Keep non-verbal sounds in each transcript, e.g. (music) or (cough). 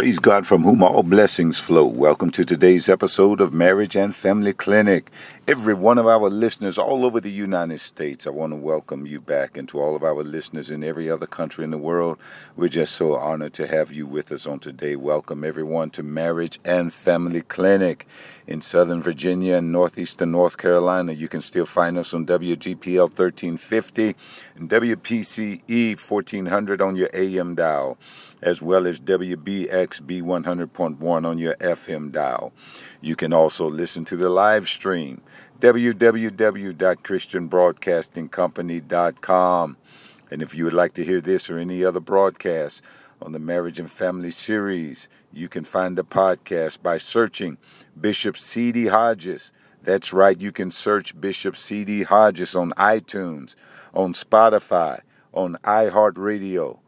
Praise God from whom all blessings flow. Welcome to today's episode of Marriage and Family Clinic. Every one of our listeners all over the United States, I want to welcome you back, and to all of our listeners in every other country in the world, we're just so honored to have you with us on today. Welcome everyone to Marriage and Family Clinic in Southern Virginia and Northeastern North Carolina. You can still find us on WGPL 1350 and WPCE 1400 on your AM dial, as well as WBXB 100.1 on your FM dial. You can also listen to the live stream www.christianbroadcastingcompany.com. And if you would like to hear this or any other broadcast on the Marriage and Family series, you can find the podcast by searching Bishop C.D. Hodges. That's right, you can search Bishop C.D. Hodges on iTunes, on Spotify, on iHeartRadio.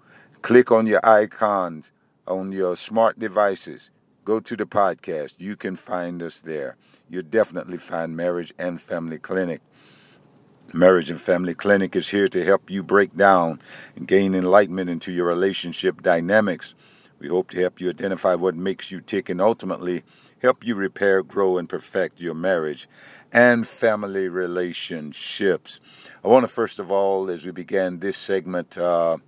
Click on your icons on your smart devices. Go to the podcast. You can find us there. You'll definitely find Marriage and Family Clinic. Marriage and Family Clinic is here to help you break down and gain enlightenment into your relationship dynamics. We hope to help you identify what makes you tick and ultimately help you repair, grow, and perfect your marriage and family relationships. I want to first of all, as we began this segment, uh,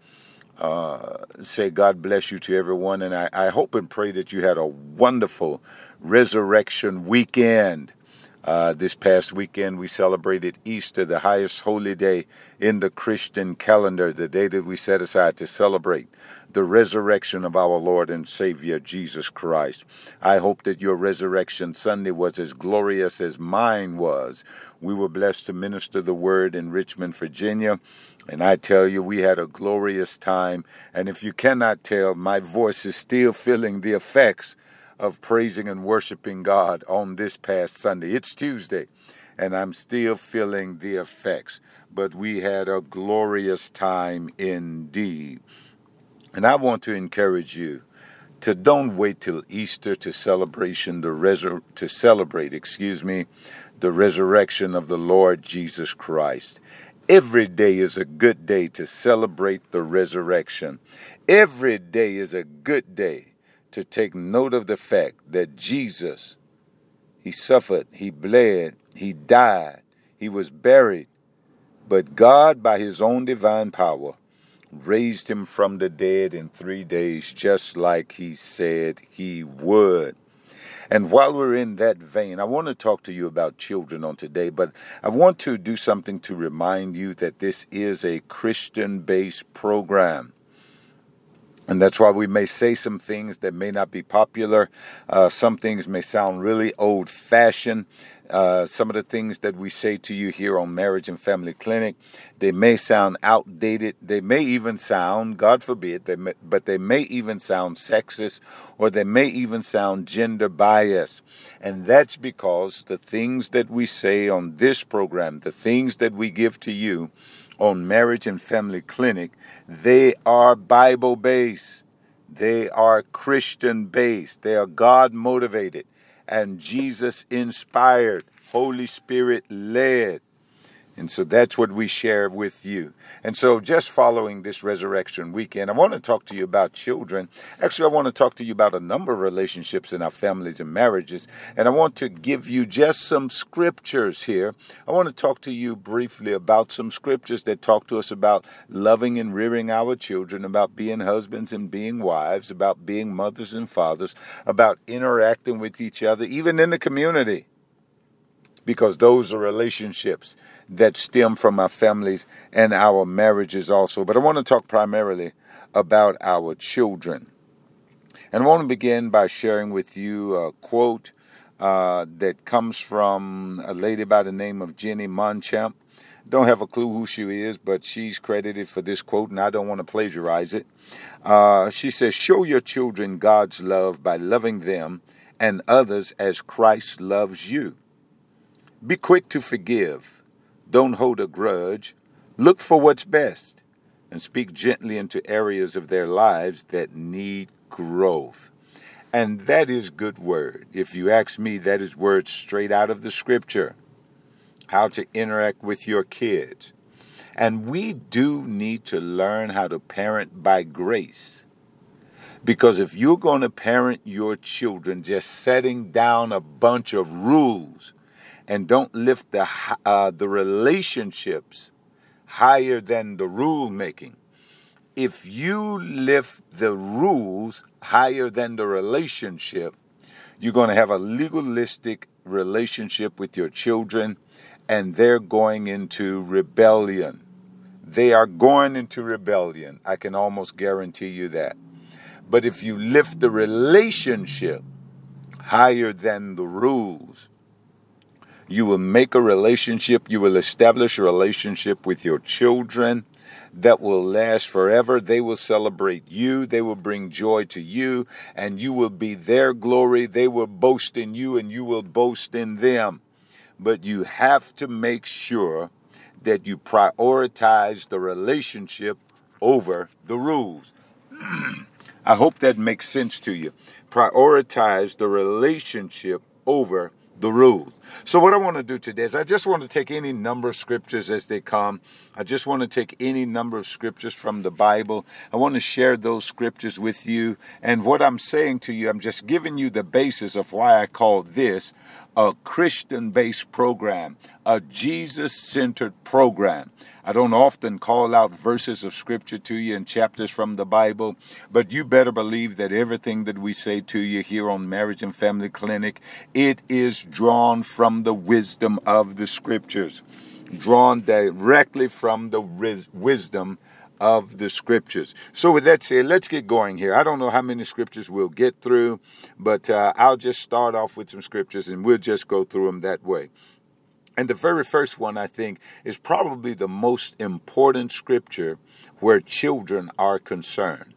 uh, say God bless you to everyone, and I, I, hope and pray that you had a wonderful resurrection weekend. Uh, this past weekend, we celebrated Easter, the highest holy day in the Christian calendar, the day that we set aside to celebrate the resurrection of our Lord and Savior Jesus Christ. I hope that your resurrection Sunday was as glorious as mine was. We were blessed to minister the word in Richmond, Virginia. And I tell you, we had a glorious time. And if you cannot tell, my voice is still feeling the effects of praising and worshiping God on this past Sunday. It's Tuesday, and I'm still feeling the effects, but we had a glorious time indeed. And I want to encourage you to don't wait till Easter to celebration the resur- to celebrate, excuse me, the resurrection of the Lord Jesus Christ. Every day is a good day to celebrate the resurrection. Every day is a good day to take note of the fact that Jesus, He suffered, He bled, He died, He was buried, but God, by His own divine power, raised Him from the dead in three days, just like He said He would. And while we're in that vein, I want to talk to you about children on today, but I want to do something to remind you that this is a Christian based program. And that's why we may say some things that may not be popular. Uh, some things may sound really old fashioned. Uh, some of the things that we say to you here on Marriage and Family Clinic, they may sound outdated. They may even sound, God forbid, they may, but they may even sound sexist or they may even sound gender biased. And that's because the things that we say on this program, the things that we give to you, on Marriage and Family Clinic, they are Bible based. They are Christian based. They are God motivated and Jesus inspired, Holy Spirit led. And so that's what we share with you. And so, just following this resurrection weekend, I want to talk to you about children. Actually, I want to talk to you about a number of relationships in our families and marriages. And I want to give you just some scriptures here. I want to talk to you briefly about some scriptures that talk to us about loving and rearing our children, about being husbands and being wives, about being mothers and fathers, about interacting with each other, even in the community because those are relationships that stem from our families and our marriages also. But I want to talk primarily about our children. And I want to begin by sharing with you a quote uh, that comes from a lady by the name of Jenny Monchamp. Don't have a clue who she is, but she's credited for this quote, and I don't want to plagiarize it. Uh, she says, Show your children God's love by loving them and others as Christ loves you. Be quick to forgive. Don't hold a grudge. Look for what's best and speak gently into areas of their lives that need growth. And that is good word. If you ask me, that is word straight out of the scripture. How to interact with your kids. And we do need to learn how to parent by grace. Because if you're going to parent your children just setting down a bunch of rules and don't lift the, uh, the relationships higher than the rule making, if you lift the rules higher than the relationship, you're going to have a legalistic relationship with your children and they're going into rebellion. They are going into rebellion. I can almost guarantee you that. But if you lift the relationship higher than the rules, you will make a relationship, you will establish a relationship with your children that will last forever. They will celebrate you, they will bring joy to you, and you will be their glory. They will boast in you, and you will boast in them. But you have to make sure that you prioritize the relationship over the rules. (clears throat) I hope that makes sense to you. Prioritize the relationship over the rules. So, what I want to do today is I just want to take any number of scriptures as they come. I just want to take any number of scriptures from the Bible. I want to share those scriptures with you. And what I'm saying to you, I'm just giving you the basis of why I call this a Christian based program, a Jesus centered program. I don't often call out verses of scripture to you and chapters from the Bible, but you better believe that everything that we say to you here on Marriage and Family Clinic, it is drawn from the wisdom of the scriptures, drawn directly from the wisdom of the scriptures. So, with that said, let's get going here. I don't know how many scriptures we'll get through, but uh, I'll just start off with some scriptures and we'll just go through them that way. And the very first one, I think, is probably the most important scripture where children are concerned.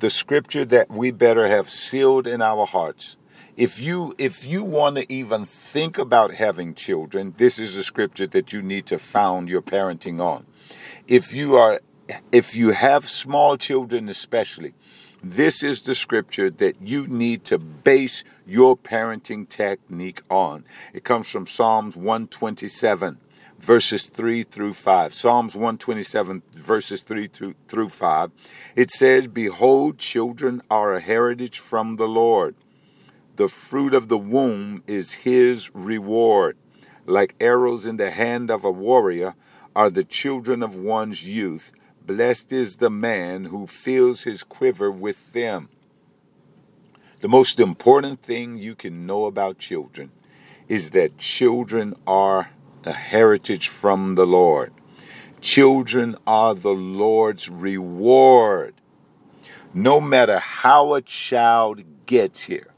The scripture that we better have sealed in our hearts. If you if you want to even think about having children, this is a scripture that you need to found your parenting on. If you are if you have small children especially, this is the scripture that you need to base your parenting technique on. It comes from Psalms 127, verses 3 through 5. Psalms 127, verses 3 through 5. It says, Behold, children are a heritage from the Lord. The fruit of the womb is his reward. Like arrows in the hand of a warrior are the children of one's youth. Blessed is the man who fills his quiver with them. The most important thing you can know about children is that children are a heritage from the Lord. Children are the Lord's reward. No matter how a child gets here.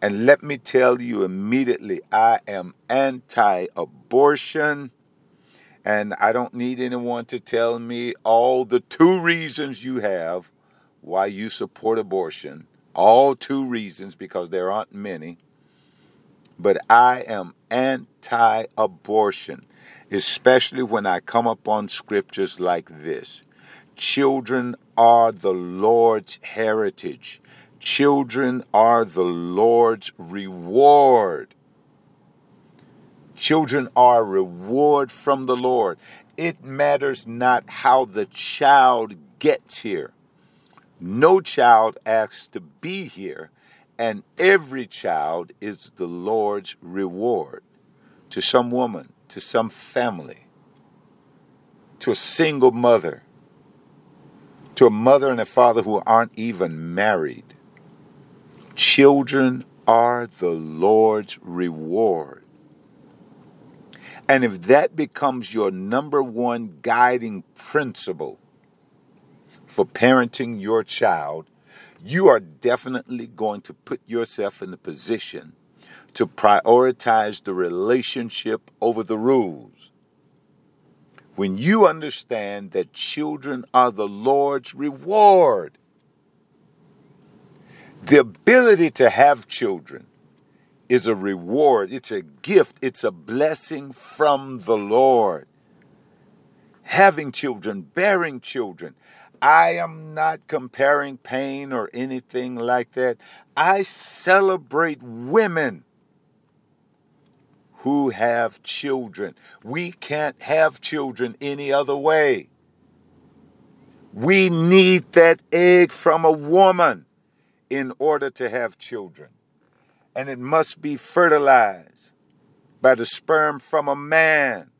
And let me tell you immediately, I am anti abortion. And I don't need anyone to tell me all the two reasons you have why you support abortion. All two reasons, because there aren't many. But I am anti abortion, especially when I come upon scriptures like this. Children are the Lord's heritage. Children are the Lord's reward. Children are reward from the Lord. It matters not how the child gets here. No child asks to be here, and every child is the Lord's reward to some woman, to some family, to a single mother, to a mother and a father who aren't even married. Children are the Lord's reward. And if that becomes your number one guiding principle for parenting your child, you are definitely going to put yourself in a position to prioritize the relationship over the rules. When you understand that children are the Lord's reward, the ability to have children is a reward, it's a gift, it's a blessing from the Lord. Having children, bearing children. I am not comparing pain or anything like that. I celebrate women who have children. We can't have children any other way. We need that egg from a woman. in order to have children. And it must be fertilized by the sperm from a man.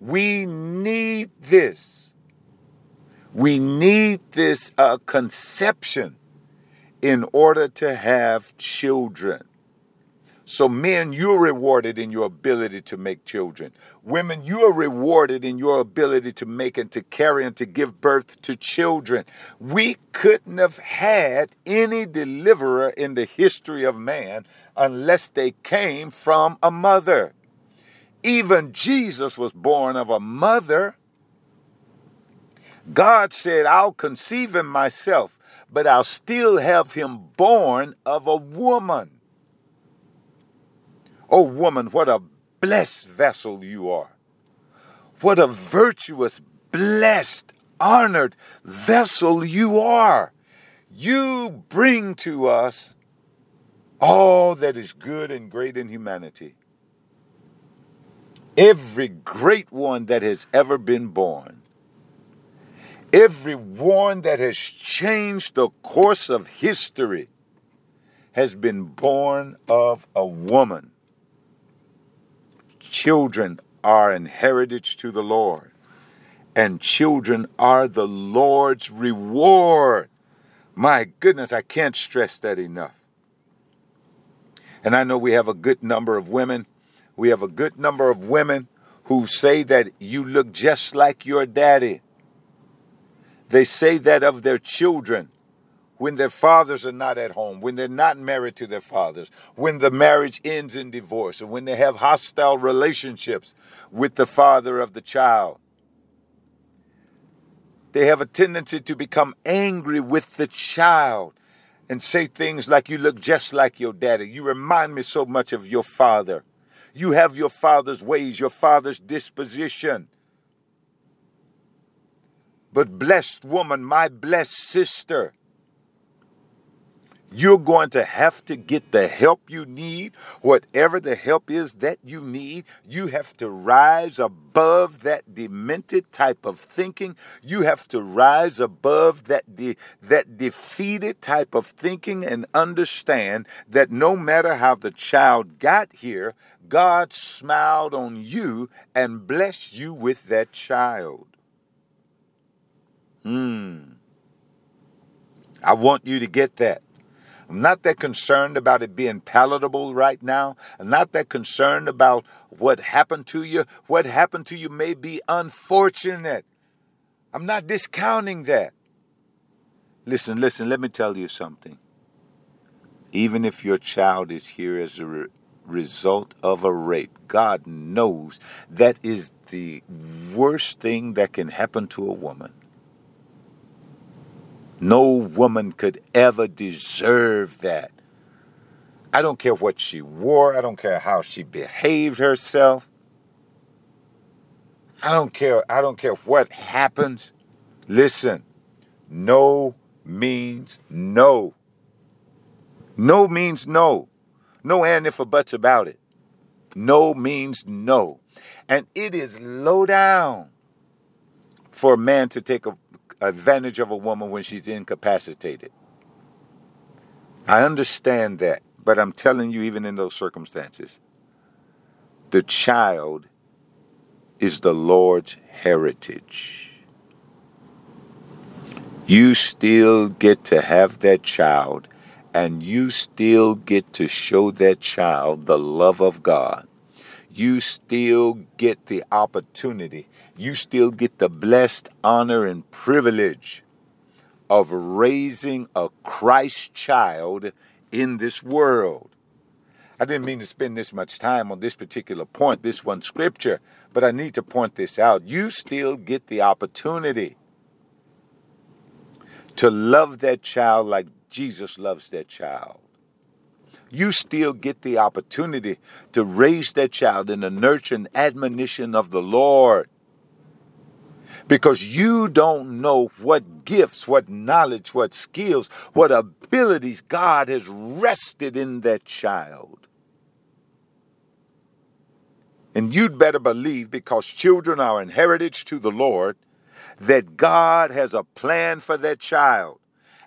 We need this. We need this uh, conception in order to have children. So, men, you're rewarded in your ability to make children. Women, you are rewarded in your ability to make and to carry and to give birth to children. We couldn't have had any deliverer in the history of man unless they came from a mother. Even Jesus was born of a mother. God said, I'll conceive him myself, but I'll still have him born of a woman. Oh, woman, what a blessed vessel you are. What a virtuous, blessed, honored vessel you are. You bring to us all that is good and great in humanity. Every great one that has ever been born, every one that has changed the course of history, has been born of a woman children are an heritage to the Lord, and children are the Lord's reward. My goodness, I can't stress that enough. And I know we have a good number of women. We have a good number of women who say that you look just like your daddy. They say that of their children when their fathers are not at home, when they're not married to their fathers, when the marriage ends in divorce, and when they have hostile relationships with the father of the child. They have a tendency to become angry with the child and say things like, You look just like your daddy. You remind me so much of your father. You have your father's ways, your father's disposition. But blessed woman, my blessed sister, you're going to have to get the help you need, whatever the help is that you need. You have to rise above that demented type of thinking. You have to rise above that, de- that defeated type of thinking and understand that no matter how the child got here, God smiled on you and blessed you with that child. Hmm. I want you to get that. I'm not that concerned about it being palatable right now. I'm not that concerned about what happened to you. What happened to you may be unfortunate. I'm not discounting that. Listen, listen, let me tell you something. Even if your child is here as a re- result of a rape, God knows that is the worst thing that can happen to a woman. No woman could ever deserve that. I don't care what she wore, I don't care how she behaved herself. I don't care I don't care what happens. Listen. No means no. No means no. No and if or buts about it. No means no. And it is low down for a man to take a advantage of a woman when she's incapacitated. I understand that, but I'm telling you, even in those circumstances, the child is the Lord's heritage. You still get to have that child, and you still get to show that child the love of God. You still get the opportunity you still get the blessed honor and privilege of raising a Christ child in this world. I didn't mean to spend this much time on this particular point, this one scripture, but I need to point this out. You still get the opportunity to love that child like Jesus loves that child. You still get the opportunity to raise that child in the nurture and admonition of the Lord because you don't know what gifts, what knowledge, what skills, what abilities God has rested in that child. And you'd better believe, because children are an heritage to the Lord, that God has a plan for that child.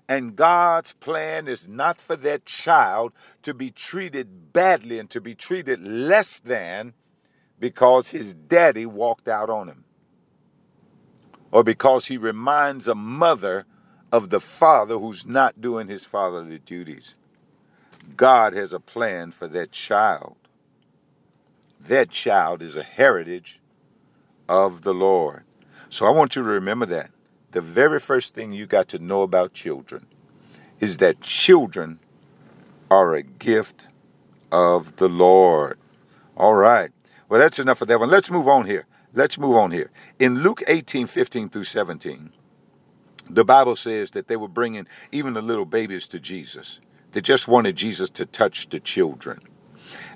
And God's plan is not for that child to be treated badly and to be treated less than because his daddy walked out on him. Or because he reminds a mother of the father who's not doing his fatherly duties. God has a plan for that child. That child is a heritage of the Lord. So I want you to remember that. The very first thing you got to know about children is that children are a gift of the Lord. All right. Well, that's enough of that one. Let's move on here. Let's move on here. In Luke 18, 15 through 17, the Bible says that they were bringing even the little babies to Jesus. They just wanted Jesus to touch the children.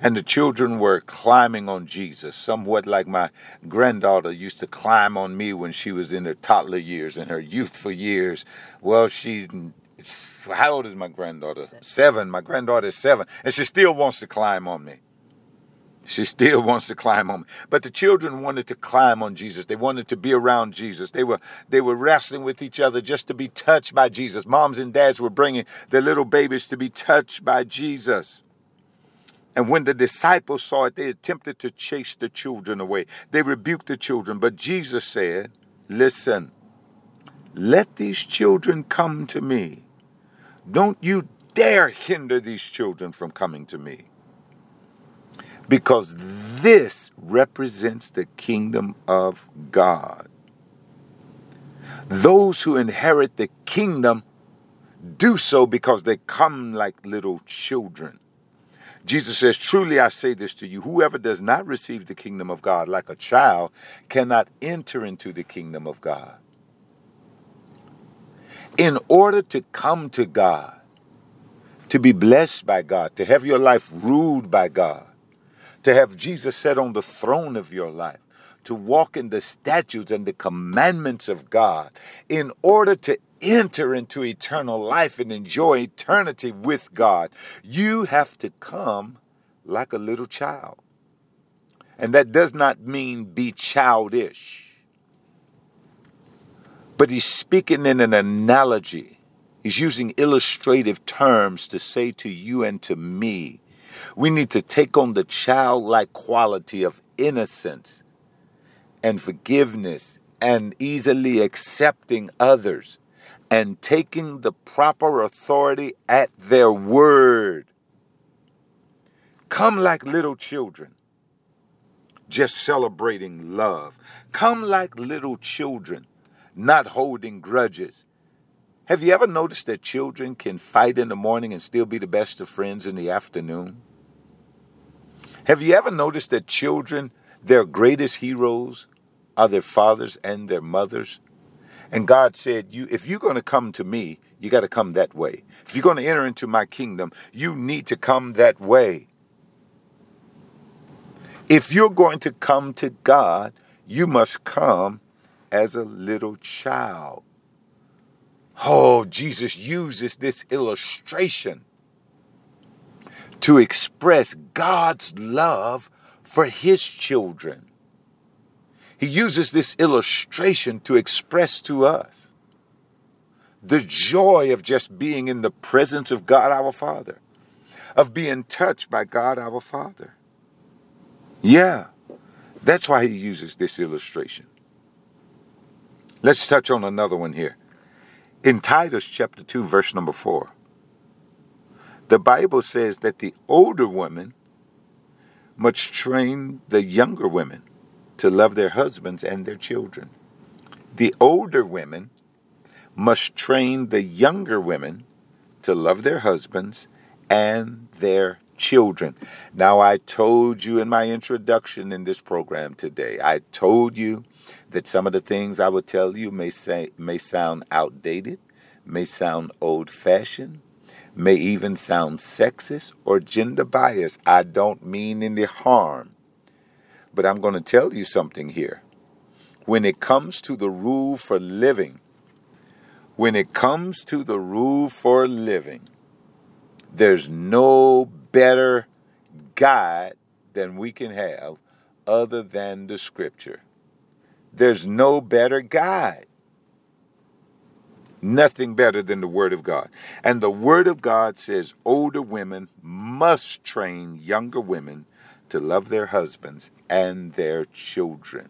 And the children were climbing on Jesus, somewhat like my granddaughter used to climb on me when she was in her toddler years and her youthful years. Well, she's how old is my granddaughter? Seven. seven. My granddaughter is seven, and she still wants to climb on me. She still wants to climb on me. But the children wanted to climb on Jesus. They wanted to be around Jesus. They were they were wrestling with each other just to be touched by Jesus. Moms and dads were bringing their little babies to be touched by Jesus. And when the disciples saw it, they attempted to chase the children away. They rebuked the children. But Jesus said, Listen, let these children come to me. Don't you dare hinder these children from coming to me. Because this represents the kingdom of God. Those who inherit the kingdom do so because they come like little children. Jesus says, Truly I say this to you whoever does not receive the kingdom of God like a child cannot enter into the kingdom of God. In order to come to God, to be blessed by God, to have your life ruled by God, to have Jesus set on the throne of your life, to walk in the statutes and the commandments of God, in order to enter into eternal life and enjoy eternity with God, you have to come like a little child. And that does not mean be childish. But he's speaking in an analogy. He's using illustrative terms to say to you and to me, we need to take on the childlike quality of innocence and forgiveness and easily accepting others and taking the proper authority at their word. Come like little children, just celebrating love. Come like little children, not holding grudges. Have you ever noticed that children can fight in the morning and still be the best of friends in the afternoon? Have you ever noticed that children, their greatest heroes, are their fathers and their mothers? And God said, "You, if you're going to come to me, you got to come that way. If you're going to enter into my kingdom, you need to come that way. If you're going to come to God, you must come as a little child." Oh, Jesus uses this illustration to express God's love for his children. He uses this illustration to express to us the joy of just being in the presence of God our Father, of being touched by God our Father. Yeah, that's why he uses this illustration. Let's touch on another one here. In Titus chapter 2, verse number 4, the Bible says that the older women must train the younger women to love their husbands and their children. The older women must train the younger women to love their husbands and their children. Now, I told you in my introduction in this program today, I told you that some of the things I would tell you may say may sound outdated, may sound old-fashioned, may even sound sexist or gender biased. I don't mean any harm. But I'm going to tell you something here. When it comes to the rule for living, when it comes to the rule for living, there's no better guide than we can have other than the scripture. There's no better guide. Nothing better than the Word of God. And the Word of God says older women must train younger women to love their husbands and their children.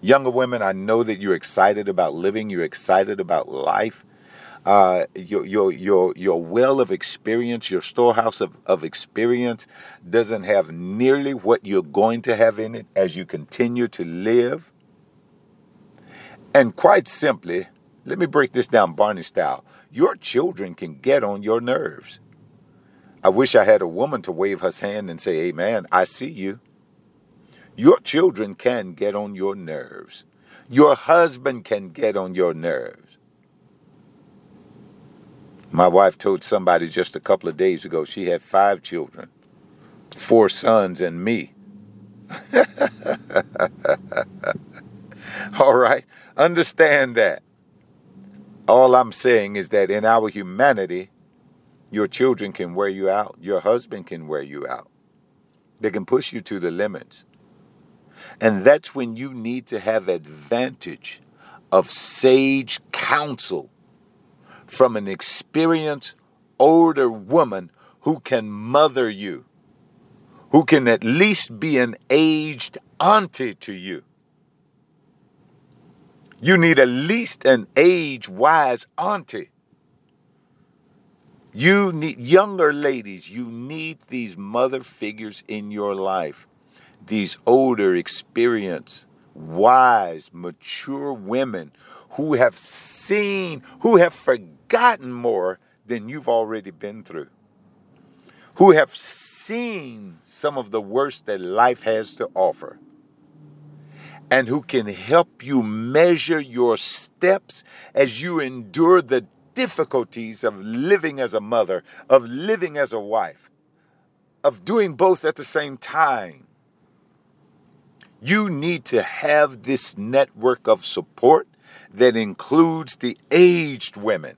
Younger women, I know that you're excited about living, you're excited about life. Uh, your, your, your, your well of experience, your storehouse of, of experience doesn't have nearly what you're going to have in it as you continue to live. And quite simply, let me break this down Barney style. Your children can get on your nerves. I wish I had a woman to wave her hand and say, Amen, I see you. Your children can get on your nerves. Your husband can get on your nerves. My wife told somebody just a couple of days ago she had five children, four sons, and me. (laughs) All right? Understand that. All I'm saying is that in our humanity, your children can wear you out. Your husband can wear you out. They can push you to the limits. And that's when you need to have advantage of sage counsel from an experienced older woman who can mother you, who can at least be an aged auntie to you. You need at least an age wise auntie. You need younger ladies, you need these mother figures in your life. These older, experienced, wise, mature women who have seen, who have forgotten more than you've already been through, who have seen some of the worst that life has to offer, and who can help you measure your steps as you endure the difficulties of living as a mother, of living as a wife, of doing both at the same time you need to have this network of support that includes the aged women.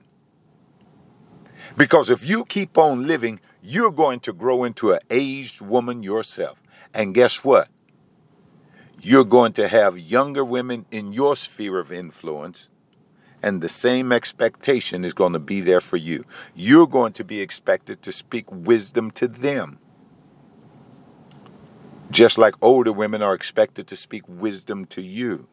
Because if you keep on living, you're going to grow into an aged woman yourself. And guess what? You're going to have younger women in your sphere of influence, and the same expectation is going to be there for you. You're going to be expected to speak wisdom to them. Just like older women are expected to speak wisdom to you.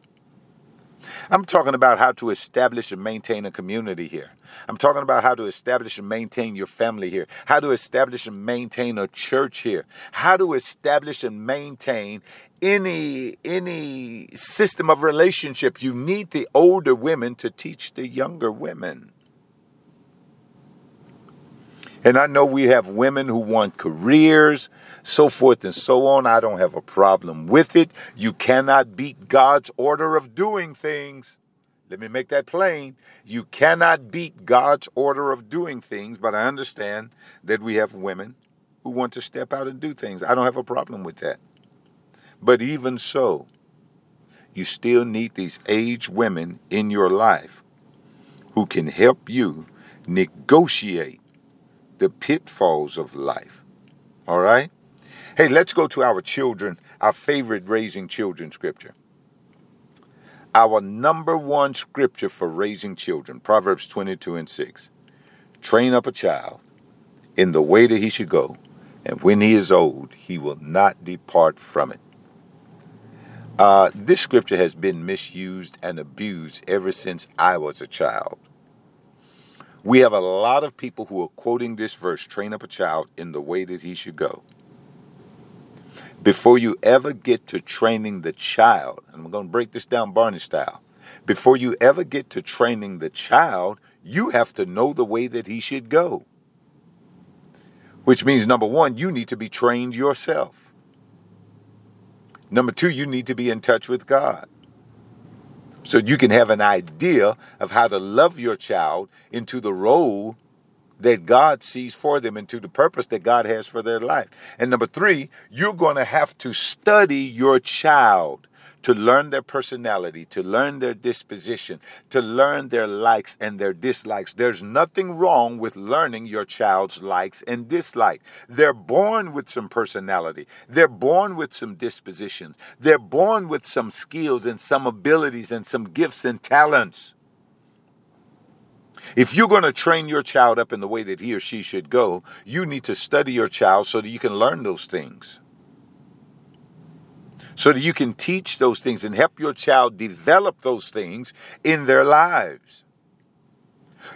I'm talking about how to establish and maintain a community here. I'm talking about how to establish and maintain your family here. How to establish and maintain a church here. How to establish and maintain any any system of relationship. You need the older women to teach the younger women. And I know we have women who want careers, so forth and so on. I don't have a problem with it. You cannot beat God's order of doing things. Let me make that plain. You cannot beat God's order of doing things, but I understand that we have women who want to step out and do things. I don't have a problem with that. But even so, you still need these aged women in your life who can help you negotiate the pitfalls of life. All right? Hey, let's go to our children, our favorite raising children scripture. Our number one scripture for raising children, Proverbs 22 and 6. Train up a child in the way that he should go, and when he is old, he will not depart from it. Uh, this scripture has been misused and abused ever since I was a child. We have a lot of people who are quoting this verse train up a child in the way that he should go. Before you ever get to training the child, and I'm going to break this down Barney style. Before you ever get to training the child, you have to know the way that he should go. Which means, number one, you need to be trained yourself. Number two, you need to be in touch with God so you can have an idea of how to love your child into the role that God sees for them into the purpose that God has for their life. And number three, you're going to have to study your child to learn their personality, to learn their disposition, to learn their likes and their dislikes. There's nothing wrong with learning your child's likes and dislikes. They're born with some personality, they're born with some dispositions, they're born with some skills and some abilities and some gifts and talents. If you're going to train your child up in the way that he or she should go, you need to study your child so that you can learn those things. So that you can teach those things and help your child develop those things in their lives.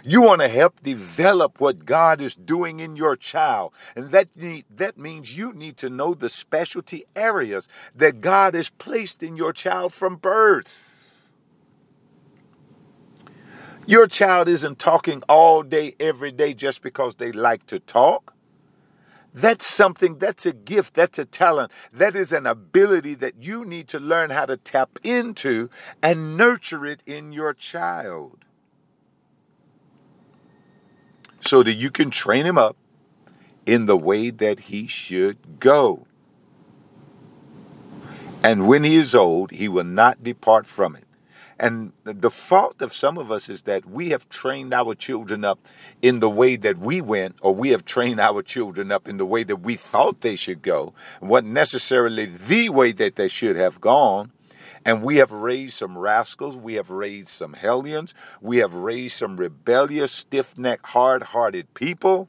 You want to help develop what God is doing in your child. And that, need, that means you need to know the specialty areas that God has placed in your child from birth. Your child isn't talking all day, every day, just because they like to talk. That's something, that's a gift, that's a talent, that is an ability that you need to learn how to tap into and nurture it in your child so that you can train him up in the way that he should go. And when he is old, he will not depart from it. And the fault of some of us is that we have trained our children up in the way that we went, or we have trained our children up in the way that we thought they should go, wasn't necessarily the way that they should have gone. And we have raised some rascals, we have raised some hellions, we have raised some rebellious, stiff necked, hard hearted people,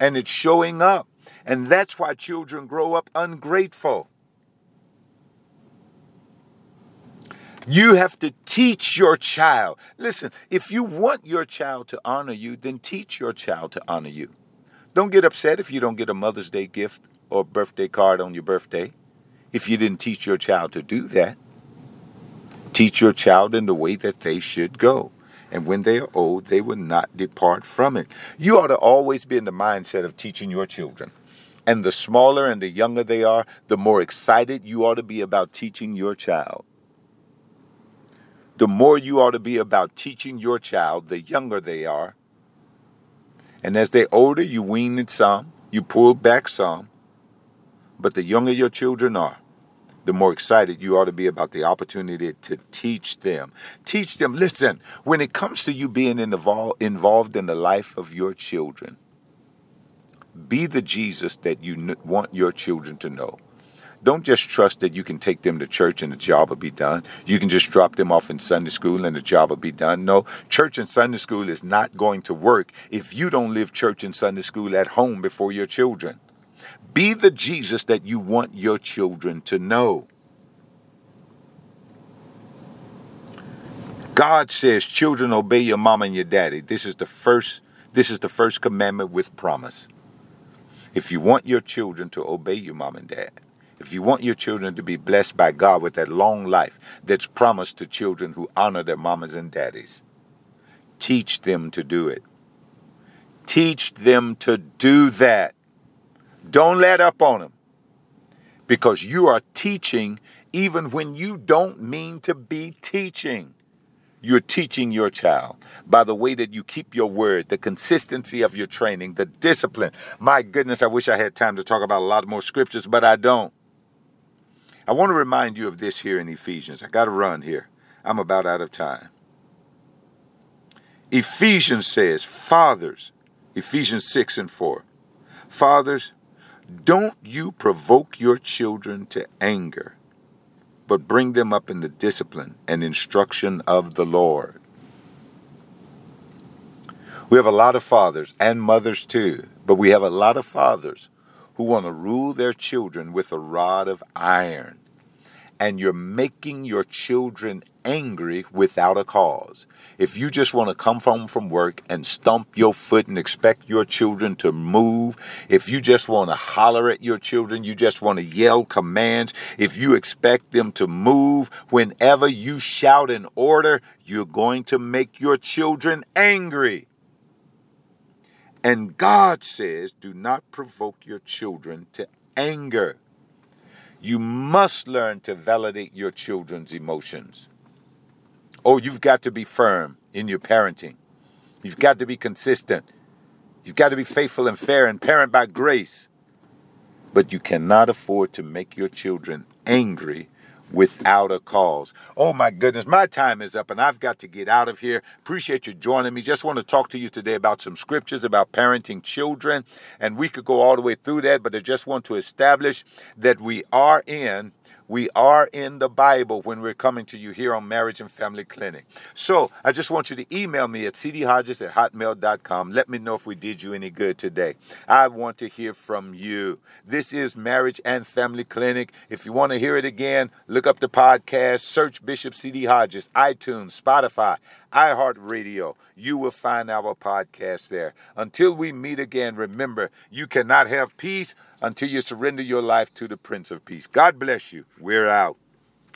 and it's showing up. And that's why children grow up ungrateful. You have to teach your child. Listen, if you want your child to honor you, then teach your child to honor you. Don't get upset if you don't get a Mother's Day gift or birthday card on your birthday if you didn't teach your child to do that. Teach your child in the way that they should go. And when they are old, they will not depart from it. You ought to always be in the mindset of teaching your children. And the smaller and the younger they are, the more excited you ought to be about teaching your child the more you ought to be about teaching your child the younger they are. And as they're older, you wean it some, you pull back some. But the younger your children are, the more excited you ought to be about the opportunity to teach them. Teach them, listen, when it comes to you being involved in the life of your children, be the Jesus that you want your children to know. Don't just trust that you can take them to church and the job will be done. You can just drop them off in Sunday school and the job will be done. No, church and Sunday school is not going to work if you don't live church and Sunday school at home before your children. Be the Jesus that you want your children to know. God says, "Children, obey your mom and your daddy." This is the first. This is the first commandment with promise. If you want your children to obey your mom and dad, if you want your children to be blessed by God with that long life that's promised to children who honor their mamas and daddies, teach them to do it. Teach them to do that. Don't let up on them because you are teaching even when you don't mean to be teaching. You're teaching your child by the way that you keep your word, the consistency of your training, the discipline. My goodness, I wish I had time to talk about a lot more scriptures, but I don't. I want to remind you of this here in Ephesians. I got to run here. I'm about out of time. Ephesians says, Fathers, Ephesians 6 and 4. Fathers, don't you provoke your children to anger, but bring them up in the discipline and instruction of the Lord. We have a lot of fathers and mothers too, but we have a lot of fathers who want to rule their children with a rod of iron. And you're making your children angry without a cause. If you just want to come home from work and stomp your foot and expect your children to move, if you just want to holler at your children, you just want to yell commands, if you expect them to move whenever you shout an order, you're going to make your children angry. And God says, do not provoke your children to anger. You must learn to validate your children's emotions. Oh, you've got to be firm in your parenting. You've got to be consistent. You've got to be faithful and fair and parent by grace. But you cannot afford to make your children angry without a cause. Oh my goodness, my time is up and I've got to get out of here. Appreciate you joining me. Just want to talk to you today about some scriptures about parenting children. And we could go all the way through that, but I just want to establish that we are in We are in the Bible when we're coming to you here on Marriage and Family Clinic. So I just want you to email me at cdhodges at hotmail.com. Let me know if we did you any good today. I want to hear from you. This is Marriage and Family Clinic. If you want to hear it again, look up the podcast, search Bishop C.D. Hodges, iTunes, Spotify, iHeartRadio. You will find our podcast there. Until we meet again, remember, you cannot have peace until you surrender your life to the Prince of Peace. God bless you. We're out.